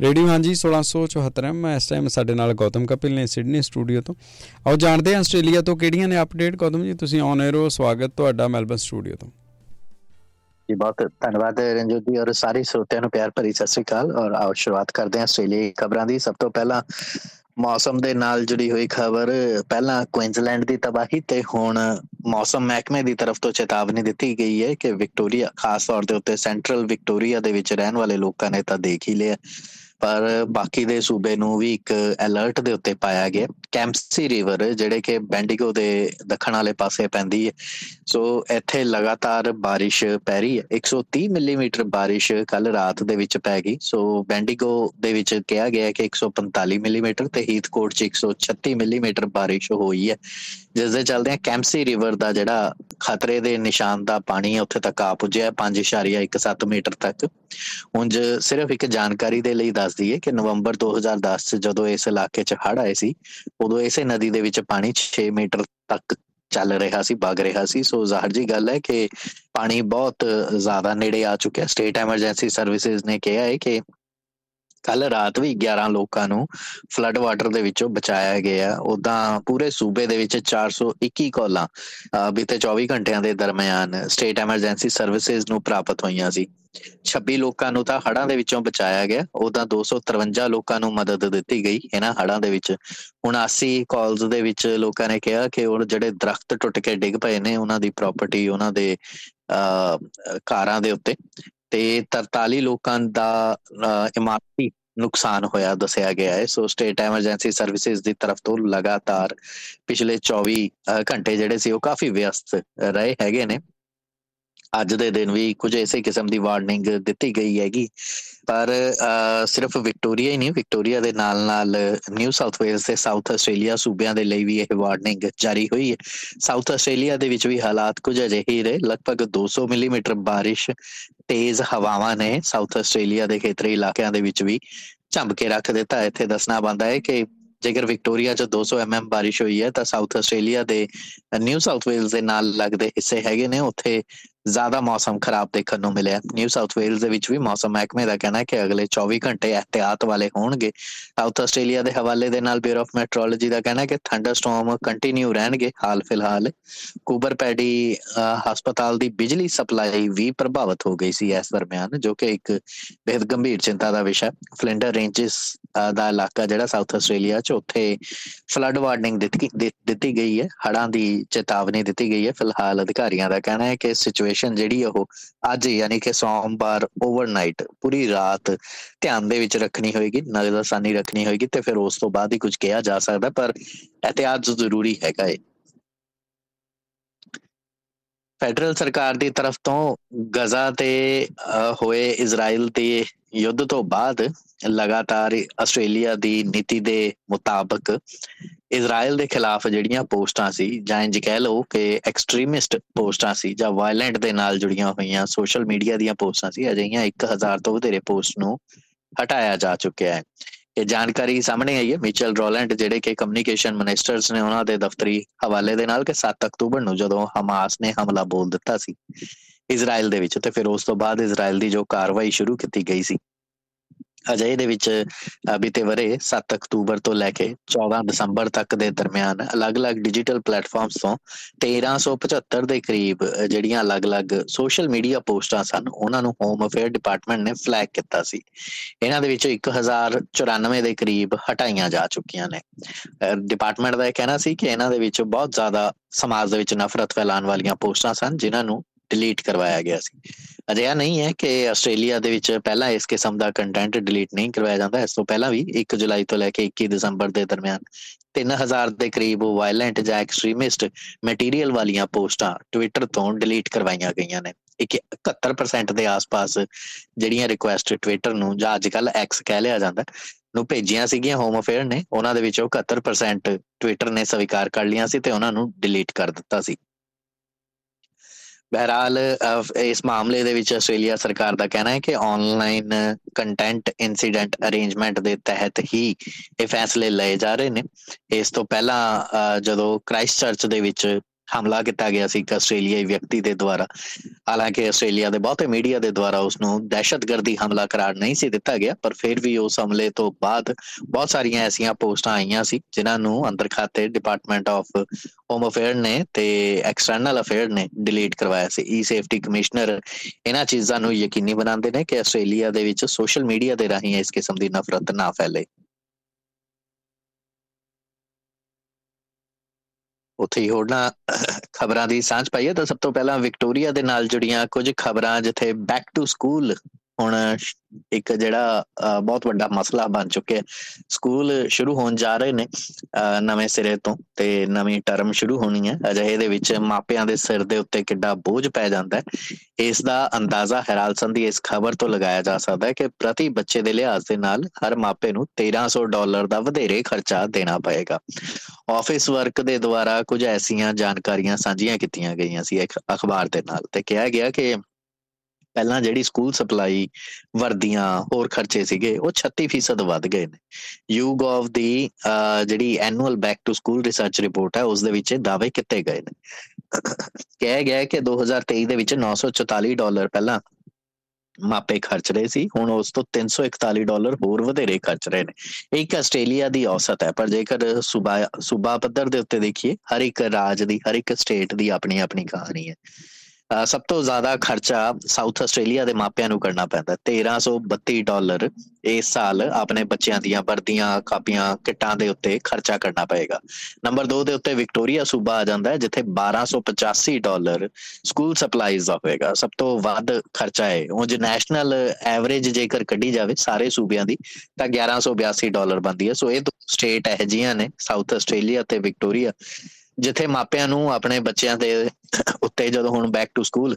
Radio ਹਾਂਜੀ 1674 ਮੈਂ ਇਸ ਟਾਈਮ ਸਾਡੇ ਨਾਲ ਗੌਤਮ ਕਪਿਲ ਨੇ ਸਿਡਨੀ ਸਟੂਡੀਓ ਤੋਂ। ਆਓ ਜਾਣਦੇ ਹਾਂ ਆਸਟ੍ਰੇਲੀਆ ਤੋਂ ਕਿਹੜੀਆਂ ਨੇ ਅਪਡੇਟ ਗੌਤਮ ਜੀ, ਤੁਸੀਂ ਔਨ 에ਅਰ ਹੋ, ਸਵਾਗਤ ਤੁਹਾਡਾ ਮੈਲਬਨ ਸਟੂਡੀਓ ਤੋਂ। ਜੀ, ਬਹੁਤ ਧੰਨਵਾਦ ਰੰਜੋਤ ਜੀ ਔਰ ਸਾਰੇ ਸਰੋਤਿਆਂ ਨੂੰ ਪਿਆਰ ਭਰੀ ਸਤਿ ਸ੍ਰੀ ਅਕਾਲ। ਔਰ ਆਓ ਸ਼ੁਰੂਆਤ ਕਰਦੇ ਹਾਂ ਆਸਟ੍ਰੇਲੀਆ ਖਬਰਾਂ ਦੀ। ਸਭ ਤੋਂ ਪਹਿਲਾਂ ਮੌਸਮ ਦੇ ਨਾਲ ਜੁੜੀ ਹੋਈ ਖਬਰ, ਪਹਿਲਾਂ ਕੁਇਨਜ਼ਲੈਂਡ ਦੀ ਤਬਾਹੀ ਤੇ ਹੁਣ ਮੌਸਮ ਮਹਿਕਮੇ ਦੀ ਤਰਫ ਤੋਂ ਚੇਤਾਵਨੀ ਦਿੱਤੀ ਗਈ ਹੈ ਕਿ ਵਿਕਟੋਰੀਆ, ਖਾਸ ਤੌਰ ਤੇ ਉੱਤੇ ਸੈਂਟਰਲ ਵਿਕਟੋਰੀਆ ਦੇ ਵਿੱਚ ਰਹਿਣ ਵਾਲੇ ਲੋਕਾਂ ਨੇ ਤਾਂ ਦੇਖ ਹੀ ਲਿਆ। ਪਰ ਬਾਕੀ ਦੇ ਸੂਬੇ ਨੂੰ ਵੀ ਇੱਕ ਅਲਰਟ ਦੇ ਉੱਤੇ ਪਾਇਆ ਗਿਆ। ਕੈਂਪਸੀ ਰਿਵਰ ਜਿਹੜੇ ਕਿ ਬੈਂਡੀਗੋ ਦੇ ਦੱਖਣ ਵਾਲੇ ਪਾਸੇ ਪੈਂਦੀ ਹੈ। ਸੋ ਇੱਥੇ ਲਗਾਤਾਰ ਬਾਰਿਸ਼ ਪੈ ਰਹੀ ਹੈ। 130 ਮਿਲੀਮੀਟਰ ਬਾਰਿਸ਼ ਕੱਲ ਰਾਤ ਦੇ ਵਿੱਚ ਪੈ ਗਈ। ਸੋ ਬੈਂਡੀਗੋ ਦੇ ਵਿੱਚ ਕਿਹਾ ਗਿਆ ਕਿ 145 ਮਿਲੀਮੀਟਰ ਤੇ ਹੀਥਕੋਟ 'ਚ 136 ਮਿਲੀਮੀਟਰ ਬਾਰਿਸ਼ ਹੋਈ ਹੈ। ਜਿਸ ਦੇ ਚੱਲਦੇ ਕੈਂਪਸੀ ਰਿਵਰ ਦਾ ਜਿਹੜਾ ਖਤਰੇ ਦੇ ਨਿਸ਼ਾਨ ਦਾ ਪਾਣੀ ਉੱਥੇ ਤੱਕ ਆ ਪੁੱਜਿਆ 5.17 ਮੀਟਰ ਤੱਕ। ਉਂਝ ਸਿਰਫ ਇੱਕ ਜਾਣਕਾਰੀ ਦੇ ਲਈ ਦੱਸ ਦਈਏ ਕਿ ਨਵੰਬਰ 2010 ਚ ਜਦੋਂ ਇਸ ਇਲਾਕੇ 'ਚ ਹੜ੍ਹ ਆਏ ਸੀ, ਉਦੋਂ ਇਸੇ ਨਦੀ ਦੇ ਵਿੱਚ ਪਾਣੀ 6 ਮੀਟਰ ਤੱਕ ਚੱਲ ਰਿਹਾ ਸੀ, ਵਗ ਰਿਹਾ ਸੀ। ਸੋ ਜ਼ਾਹਰ ਜੀ ਗੱਲ ਹੈ ਕਿ ਪਾਣੀ ਬਹੁਤ ਜ਼ਿਆਦਾ ਨੇੜੇ ਆ ਚੁੱਕਿਆ। ਸਟੇਟ ਐਮਰਜੈਂਸੀ ਸਰਵਿਸਿਜ਼ ਨੇ ਕਿਹਾ ਹੈ ਕਿ ਕੱਲ ਰਾਤ ਵੀ 11 ਲੋਕਾਂ ਨੂੰ ਫਲੱਡ ਵਾਟਰ ਦੇ ਵਿੱਚੋਂ ਬਚਾਇਆ ਗਿਆ। ਉਦਾਂ ਪੂਰੇ ਸੂਬੇ ਦੇ ਵਿੱਚ 421 ਕਾਲਾਂ ਬੀਤੇ 24 ਘੰਟਿਆਂ ਦੇ ਦਰਮਿਆਨ ਸਟੇਟ ਐਮਰਜੈਂਸੀ ਸਰਵਿਸਿਜ਼ ਨੂੰ ਪ੍ਰਾਪਤ ਹੋਈਆਂ ਸੀ। 26 ਲੋਕਾਂ ਨੂੰ ਤਾਂ ਹੜ੍ਹਾਂ ਦੇ ਵਿੱਚੋਂ ਬਚਾਇਆ ਗਿਆ। ਉਦਾਂ 253 ਲੋਕਾਂ ਨੂੰ ਮਦਦ ਦਿੱਤੀ ਗਈ ਇਹਨਾਂ ਹੜ੍ਹਾਂ ਦੇ ਵਿੱਚ। 79 ਕਾਲਸ ਦੇ ਵਿੱਚ ਲੋਕਾਂ ਨੇ ਕਿਹਾ ਕਿ ਉਹ ਜਿਹੜੇ ਦਰਖਤ ਟੁੱਟ ਕੇ ਡਿੱਗ ਪਏ ਨੇ, ਉਹਨਾਂ ਦੀ ਪ੍ਰਾਪਰਟੀ ਉਹਨਾਂ ਦੇ ਕਾਰਾਂ ਦੇ ਉੱਤੇ। ਤੇ 43 ਲੋਕਾਂ ਦਾ ਇਮਾਰਤੀ ਨੁਕਸਾਨ ਹੋਇਆ ਦੱਸਿਆ ਗਿਆ ਹੈ। ਸੋ ਸਟੇਟ ਐਮਰਜੈਂਸੀ ਸਰਵਿਸਿਜ਼ ਦੀ ਤਰਫ ਤੋਂ ਲਗਾਤਾਰ ਪਿਛਲੇ 24 ਘੰਟੇ ਜਿਹੜੇ ਸੀ ਉਹ ਕਾਫੀ ਵਿਅਸਤ ਰਹੇ ਹੈਗੇ ਨੇ। ਅੱਜ ਦੇ ਦਿਨ ਵੀ ਕੁਝ ਐਸੇ ਕਿਸਮ ਦੀ ਵਾਰਨਿੰਗ ਦਿੱਤੀ ਗਈ ਹੈਗੀ। ਪਰ ਸਿਰਫ ਵਿਕਟੋਰੀਆ ਹੀ ਨਹੀਂ, ਵਿਕਟੋਰੀਆ ਦੇ ਨਾਲ-ਨਾਲ ਨਿਊ ਸਾਊਥ ਵੇਲਸ ਤੇ ਸਾਊਥ ਆਸਟ੍ਰੇਲੀਆ ਸੂਬਿਆਂ ਦੇ ਲਈ ਵੀ ਇਹ ਵਾਰਨਿੰਗ ਜਾਰੀ ਹੋਈ ਹੈ। ਸਾਊਥ ਆਸਟ੍ਰੇਲੀਆ ਦੇ ਵਿੱਚ ਵੀ ਹਾਲਾਤ ਕੁਝ ਅਜਿਹੇ ਹੀ ਰਹੇ, ਲਗਭਗ 200 ਮਿਲੀਮੀਟਰ ਬਾਰਿਸ਼ ਤੇਜ਼ ਹਵਾਵਾਂ ਨੇ ਸਾਊਥ ਆਸਟ੍ਰੇਲੀਆ ਦੇ ਖੇਤਰੀ ਇਲਾਕਿਆਂ ਦੇ ਵਿੱਚ ਵੀ ਝੰਬ ਕੇ ਰੱਖ ਦਿੱਤਾ। ਇੱਥੇ ਦੱਸਣਾ ਬੰਦਾ ਹੈ ਕਿ ਜੇਕਰ ਵਿਕਟੋਰੀਆ 'ਚ 200 mm ਬਾਰਿਸ਼ ਹੋਈ ਹੈ, ਤਾਂ ਸਾਊਥ ਆਸਟ੍ਰੇਲੀਆ ਦੇ ਨਿਊ ਸਾਊਥ ਵੇਲਜ਼ ਦੇ ਨਾਲ ਲੱਗਦੇ ਹਿੱਸੇ ਹੈਗੇ ਨੇ। ਉੱਥੇ ਜ਼ਿਆਦਾ ਮੌਸਮ ਖਰਾਬ ਦੇਖਣ ਨੂੰ ਮਿਲਿਆ। ਨਿਊ ਸਾਊਥ ਵੇਲਜ਼ ਦੇ ਵਿੱਚ ਵੀ ਮੌਸਮ ਮਹਿਕਮੇ ਦਾ ਕਹਿਣਾ ਹੈ ਕਿ ਅਗਲੇ 24 ਘੰਟੇ ਇhtiyat ਵਾਲੇ ਹੋਣਗੇ। ਸਾਊਥ ਆਸਟ੍ਰੇਲੀਆ ਦੇ ਹਵਾਲੇ ਦੇ ਨਾਲ ਬਿਊਰੋ ਆਫ ਮੈਟਰੋਲੋਜੀ ਦਾ ਕਹਿਣਾ ਹੈ ਕਿ ਥੰਡਰਸਟਾਰਮ ਕੰਟੀਨਿਊ ਰਹਿਣਗੇ ਹਾਲ ਫਿਲਹਾਲ। ਕੂਬਰ ਪੈਡੀ ਹਸਪਤਾਲ ਦੀ ਬਿਜਲੀ ਸਪਲਾਈ ਵੀ ਪ੍ਰਭਾਵਿਤ ਹੋ ਗਈ ਸੀ ਇਸ ਦਰਮਿਆਨ, ਜੋ ਕਿ ਇੱਕ ਬੇਹਦ ਗੰਭੀਰ ਚਿੰਤਾ ਦਾ ਵਿਸ਼ਾ ਫਲਿੰਡਰ ਰੇਂਜਸ ਦਾ ਇਲਾਕਾ ਜਿਹੜਾ ਸਾਊਥ ਆਸਟ੍ਰੇਲੀਆ ਚ ਉੱਥੇ ਫਲੱਡ ਵਾਰਨਿੰਗ ਦਿੱਤੀ ਗਈ ਹੈ। ਹੜਾਂ ਦੀ ਚੇਤਾਵਨੀ ਦਿੱਤੀ ਗਈ ਹੈ। ਫਿਲਹਾਲ ਅਧਿਕਾਰੀਆਂ ਦਾ ਕਹਿਣਾ ਹੈ ਕਿ ਸਿਚੁਏਸ਼ਨ ਜਿਹੜੀ ਉਹ ਅੱਜ ਯਾਨੀ ਕਿ ਸੋਮਵਾਰ ਓਵਰਨਾਈਟ ਪੂਰੀ ਰਾਤ ਧਿਆਨ ਦੇ ਵਿੱਚ ਰੱਖਣੀ ਹੋਏਗੀ ਨਜ਼ਰਸਾਨੀ ਰੱਖਣੀ ਹੋਏਗੀ ਤੇ ਫਿਰ ਉਸ ਤੋਂ ਬਾਅਦ ਹੀ ਕੁਝ ਕਿਹਾ ਜਾ ਸਕਦਾ, ਪਰ ਇhtiyat ਜ਼ਰੂਰੀ ਹੈਗਾ ਏ। ਫੈਡਰਲ ਸਰਕਾਰ ਦੀ ਤਰਫ ਤੋਂ ਗਜ਼ਾ ਤੇ ਹੋਏ ਇਜ਼ਰਾਈਲ ਦੇ ਯੁੱਧ ਤੋਂ ਬਾਅਦ ਲਗਾਤਾਰ ਆਸਟ੍ਰੇਲੀਆ ਦੀ ਨੀਤੀ ਦੇ ਮੁਤਾਬਕ ਇਜ਼ਰਾਈਲ ਦੇ ਖਿਲਾਫ ਜਿਹੜੀਆਂ ਪੋਸਟਾਂ ਸੀ, ਜਾਂ ਇੰਜ ਕਹਿ ਲਓ ਕਿ ਐਕਸਟ੍ਰੀਮਿਸਟ ਪੋਸਟਾਂ ਸੀ, ਜਾਂ ਵਾਇਲੈਂਟ ਦੇ ਨਾਲ ਜੁੜੀਆਂ ਹੋਈਆਂ ਸੋਸ਼ਲ ਮੀਡੀਆ ਦੀਆਂ ਪੋਸਟਾਂ ਸੀ, ਅਜਿਹੀਆਂ 1000 ਤੋਂ ਵਧੇਰੇ ਪੋਸਟ ਨੂੰ ਹਟਾਇਆ ਜਾ ਚੁੱਕਿਆ ਹੈ। ਇਹ ਜਾਣਕਾਰੀ ਸਾਹਮਣੇ ਆਈ ਹੈ, ਮਿਚਲ ਰੋਲੈਂਡ, ਜਿਹੜੇ ਕਿ ਕਮਿਊਨੀਕੇਸ਼ਨ ਮਿਨਿਸਟਰਸ ਨੇ ਉਹਨਾਂ ਦੇ ਦਫ਼ਤਰੀ ਹਵਾਲੇ ਦੇ ਨਾਲ ਕਿ 7 ਅਕਤੂਬਰ ਨੂੰ ਜਦੋਂ ਹਮਾਸ ਨੇ ਹਮਲਾ ਬੋਲ ਦਿੱਤਾ ਸੀ ਇਜ਼ਰਾਈਲ ਦੇ ਵਿੱਚ, ਤੇ ਫਿਰ ਉਸ ਤੋਂ ਬਾਅਦ ਇਜ਼ਰਾਈਲ ਦੀ ਜੋ ਕਾਰਵਾਈ ਸ਼ੁਰੂ ਕੀਤੀ ਗਈ ਸੀ। ਅਜੇ ਦੇ ਵਿੱਚ ਬੀਤੇ ਵਰੇ 7 ਅਕਤੂਬਰ ਤੋਂ ਲੈ ਕੇ 14 ਦਸੰਬਰ ਤੱਕ ਦੇ ਦਰਮਿਆਨ ਅਲੱਗ-ਅਲੱਗ ਡਿਜੀਟਲ ਪਲੇਟਫਾਰਮਸ ਤੋਂ 1375 ਦੇ ਕਰੀਬ ਜਿਹੜੀਆਂ ਅਲੱਗ-ਅਲੱਗ ਸੋਸ਼ਲ ਮੀਡੀਆ ਪੋਸਟਾਂ ਸਨ, ਉਹਨਾਂ ਨੂੰ ਹੋਮ ਅਫੇਅਰ ਡਿਪਾਰਟਮੈਂਟ ਨੇ ਫਲੈਗ ਕੀਤਾ ਸੀ। ਇਹਨਾਂ ਦੇ ਵਿੱਚੋਂ 1094 ਦੇ ਕਰੀਬ ਹਟਾਈਆਂ ਜਾ ਚੁੱਕੀਆਂ ਨੇ। ਡਿਪਾਰਟਮੈਂਟ ਦਾ ਇਹ ਕਹਿਣਾ ਸੀ ਕਿ ਇਹਨਾਂ ਦੇ ਵਿੱਚ ਬਹੁਤ ਜ਼ਿਆਦਾ ਸਮਾਜ ਦੇ ਵਿੱਚ ਨਫ਼ਰਤ ਫੈਲਾਉਣ ਵਾਲੀਆਂ ਪੋਸਟਾਂ ਸਨ, ਜਿਨ੍ਹਾਂ ਨੂੰ ਡਿਲੀਟ ਕਰਵਾਇਆ ਗਿਆ ਸੀ। ਅਜਿਹਾ ਨਹੀਂ ਹੈ ਕਿ ਆਸਟ੍ਰੇਲੀਆ ਦੇ ਵਿੱਚ ਪਹਿਲਾਂ ਇਸ ਕਿਸਮ ਦਾ ਕੰਟੈਂਟ ਡਿਲੀਟ ਨਹੀਂ ਕਰਵਾਇਆ ਜਾਂਦਾ। ਇਸ ਤੋਂ ਪਹਿਲਾਂ ਵੀ 1 ਜੁਲਾਈ ਤੋਂ ਲੈ ਕੇ 21 ਦਸੰਬਰ ਦੇ ਦਰਮਿਆਨ 3000 ਦੇ ਕਰੀਬ ਵਾਇਲੈਂਟ ਜਾਂ ਐਕਸਟ੍ਰੀਮਿਸਟ ਮਟੀਰੀਅਲ ਵਾਲੀਆਂ ਪੋਸਟਾਂ ਟਵਿੱਟਰ ਤੋਂ ਡਿਲੀਟ ਕਰਵਾਈਆਂ ਗਈਆਂ ਨੇ। ਇੱਕ 71% ਦੇ ਆਸ-ਪਾਸ ਜਿਹੜੀਆਂ ਰਿਕੁਐਸਟ ਟਵਿੱਟਰ ਨੂੰ ਜਾਂ ਅੱਜਕੱਲ ਐਕਸ ਕਹਿ ਲਿਆ ਜਾਂਦਾ ਨੂੰ ਭੇਜੀਆਂ ਸੀਗੀਆਂ ਹੋਮ ਅਫੇਅਰ ਨੇ। ਉਹਨਾਂ ਦੇ ਵਿੱਚੋਂ 71% ਟਵਿੱਟਰ ਨੇ ਸਵੀਕਾਰ ਕਰ ਲਿਆ ਸੀ ਤੇ ਉਹਨਾਂ ਨੂੰ ਡਿਲੀਟ ਕਰ ਦਿੱਤਾ ਸੀ। ਬਹਰਾਲ ਇਸ ਮਾਮਲੇ ਦੇ ਵਿੱਚ ਆਸਟ੍ਰੇਲੀਆ ਸਰਕਾਰ ਦਾ ਕਹਿਣਾ ਹੈ ਕਿ ਆਨਲਾਈਨ ਕੰਟੈਂਟ ਇਨਸੀਡੈਂਟ ਅਰੇਂਜਮੈਂਟ ਦੇ ਤਹਿਤ ਹੀ ਇਹ ਫੈਸਲੇ ਲਏ ਜਾ ਰਹੇ ਨੇ। ਇਸ ਤੋਂ ਪਹਿਲਾਂ ਜਦੋਂ ਕ੍ਰਾਈਸਟ ਚਰਚ ਦੇ ਵਿੱਚ ਹਮਲਾ ਕੀਤਾ ਗਿਆ ਸੀ ਆਸਟ੍ਰੇਲੀਆਈ ਵਿਅਕਤੀ ਦੇ ਦੁਆਰਾ। ਹਾਲਾਂਕਿ ਆਸਟ੍ਰੇਲੀਆ ਦੇ ਬਹੁਤੇ ਮੀਡੀਆ ਦੇ ਦੁਆਰਾ ਉਸ ਨੂੰ ਦਹਿਸ਼ਤਗਰਦੀ ਹਮਲਾ ਕਰਾਰ ਨਹੀਂ ਸੀ ਦਿੱਤਾ ਗਿਆ, ਪਰ ਫਿਰ ਵੀ ਉਸ ਹਮਲੇ ਤੋਂ ਬਾਅਦ ਬਹੁਤ ਸਾਰੀਆਂ ਐਸੀਆਂ ਪੋਸਟਾਂ ਆਈਆਂ ਸੀ, ਜਿਨ੍ਹਾਂ ਨੂੰ ਅੰਦਰ ਖਾਤੇ ਡਿਪਾਰਟਮੈਂਟ ਆਫ ਹੋਮ ਅਫੇਅਰ ਨੇ ਤੇ ਐਕਸਟਰਨਲ ਅਫੇਅਰ ਨੇ ਡਿਲੀਟ ਕਰਵਾਇਆ ਸੀ। ਈ ਸੇਫਟੀ ਕਮਿਸ਼ਨਰ ਇਹਨਾਂ ਚੀਜ਼ਾਂ ਨੂੰ ਯਕੀਨੀ ਬਣਾਉਂਦੇ ਨੇ ਕਿ ਆਸਟ੍ਰੇਲੀਆ ਦੇ ਵਿੱਚ ਸੋਸ਼ਲ ਮੀਡੀਆ ਦੇ ਰਾਹੀਂ ਇਸ ਕਿਸਮ ਦੀ ਨਫ਼ਰਤ ਨਾ ਫੈਲੇ। ਉੱਥੇ ਹੀ ਹੋਣਾ ਖਬਰਾਂ ਦੀ ਸਾਂਝ ਪਾਈਏ ਤਾਂ ਸਭ ਤੋਂ ਪਹਿਲਾਂ ਵਿਕਟੋਰੀਆ ਦੇ ਨਾਲ ਜੁੜੀਆਂ ਕੁਝ ਖਬਰਾਂ ਜਿੱਥੇ ਬੈਕ ਟੂ ਸਕੂਲ ਹੁਣ ਇੱਕ ਜਿਹੜਾ ਬਹੁਤ ਵੱਡਾ ਮਸਲਾ ਬਣ ਚੁੱਕਿਆ ਸਕੂਲ ਸ਼ੁਰੂ ਹੋਣ ਜਾ ਰਹੇ ਨੇ ਨਵੇਂ ਸਿਰੇ ਤੋਂ ਤੇ ਨਵੀਂ ਟਰਮ ਸ਼ੁਰੂ ਹੋਣੀ ਹੈ। ਅਜਿਹੇ ਦੇ ਵਿੱਚ ਮਾਪਿਆਂ ਦੇ ਸਿਰ ਦੇ ਉੱਤੇ ਕਿੱਡਾ ਬੋਝ ਪੈ ਜਾਂਦਾ ਹੈ। ਇਸ ਦਾ ਅੰਦਾਜ਼ਾ ਹੈਰਾਲਸਨ ਦੀ ਇਸ ਖਬਰ ਤੋਂ ਲਗਾਇਆ ਜਾ ਸਕਦਾ ਹੈ ਕਿ ਪ੍ਰਤੀ ਬੱਚੇ ਦੇ ਲਿਹਾਜ਼ ਦੇ ਨਾਲ ਹਰ ਮਾਪੇ ਨੂੰ 1300 ਡਾਲਰ ਦਾ ਵਧੇਰੇ ਖਰਚਾ ਦੇਣਾ ਪਏਗਾ। ਆਫਿਸ ਵਰਕ ਦੇ ਦੁਆਰਾ ਕੁਝ ਐਸੀਆਂ ਜਾਣਕਾਰੀਆਂ ਸਾਂਝੀਆਂ ਕੀਤੀਆਂ ਗਈਆਂ ਸੀ ਇੱਕ ਅਖਬਾਰ ਦੇ ਨਾਲ ਤੇ ਕਿਹਾ ਗਿਆ ਕਿ ਪਹਿਲਾਂ ਜਿਹੜੀ ਸਕੂਲ ਸਪਲਾਈ ਵਰਦੀਆਂ ਹੋਰ ਖਰਚੇ ਸੀਗੇ, ਉਹ 36% ਵੱਧ ਗਏ ਨੇ। ਯੂਗੋਵ ਦੀ ਜਿਹੜੀ annual back to school research report ਹੈ, ਉਸ ਦੇ ਵਿੱਚ ਦਾਅਵੇ ਕੀਤੇ ਗਏ ਨੇ। ਕਿਹਾ ਗਿਆ ਕਿ 2023 ਦੇ ਵਿੱਚ 944 ਡਾਲਰ ਪਹਿਲਾਂ ਮਾਪੇ ਖਰਚ ਰਹੇ ਸੀ, ਹੁਣ ਉਸ ਤੋਂ 341 ਡਾਲਰ ਹੋਰ ਵਧੇਰੇ ਖਰਚ ਰਹੇ ਨੇ। ਇੱਕ ਆਸਟ੍ਰੇਲੀਆ ਦੀ ਔਸਤ ਹੈ, ਪਰ ਜੇਕਰ ਸੂਬਾ ਸੂਬਾ ਪੱਧਰ ਦੇ ਉੱਤੇ ਦੇਖੀਏ, ਹਰ ਇੱਕ ਰਾਜ ਦੀ, ਹਰ ਇੱਕ ਸਟੇਟ ਦੀ ਆਪਣੀ ਆਪਣੀ ਕਹਾਣੀ ਹੈ। ਸਭ ਤੋਂ ਜ਼ਿਆਦਾ ਖਰਚਾ ਸਾਊਥ ਆਸਟ੍ਰੇਲੀਆ ਦੇ ਮਾਪਿਆਂ ਨੂੰ ਕਰਨਾ ਪੈਂਦਾ 1332 ਡਾਲਰ ਇਸ ਸਾਲ ਆਪਣੇ ਬੱਚਿਆਂ ਦੀਆਂ ਵਰਦੀਆਂ, ਕਾਪੀਆਂ, ਕਿੱਟਾਂ ਦੇ ਉੱਤੇ ਖਰਚਾ ਕਰਨਾ ਪਏਗਾ। ਨੰਬਰ 2 ਦੇ ਉੱਤੇ ਵਿਕਟੋਰੀਆ ਸੂਬਾ ਆ ਜਾਂਦਾ ਹੈ, ਜਿੱਥੇ 1285 ਡਾਲਰ ਸਕੂਲ ਸਪਲਾਈਜ਼ ਦਾ ਹੋਏਗਾ। ਸਭ ਤੋਂ ਵੱਧ ਖਰਚਾ ਹੈ ਉਂਝ ਨੈਸ਼ਨਲ ਐਵਰੇਜ ਜੇਕਰ ਕੱਢੀ ਜਾਵੇ ਸਾਰੇ ਸੂਬਿਆਂ ਦੀ, ਤਾਂ 1182 ਡਾਲਰ ਬਣਦੀ ਹੈ। ਸੋ ਇਹ ਦੋ ਸਟੇਟ ਇਹ ਜੀਆਂ ਨੇ ਸਾਊਥ ਆਸਟ੍ਰੇਲੀਆ ਤੇ ਵਿਕਟੋਰੀਆ ਜਿੱਥੇ ਮਾਪਿਆਂ ਨੂੰ ਆਪਣੇ ਬੱਚਿਆਂ ਦੇ ਉੱਤੇ ਜਦੋਂ ਹੁਣ ਬੈਕ ਟੂ ਸਕੂਲ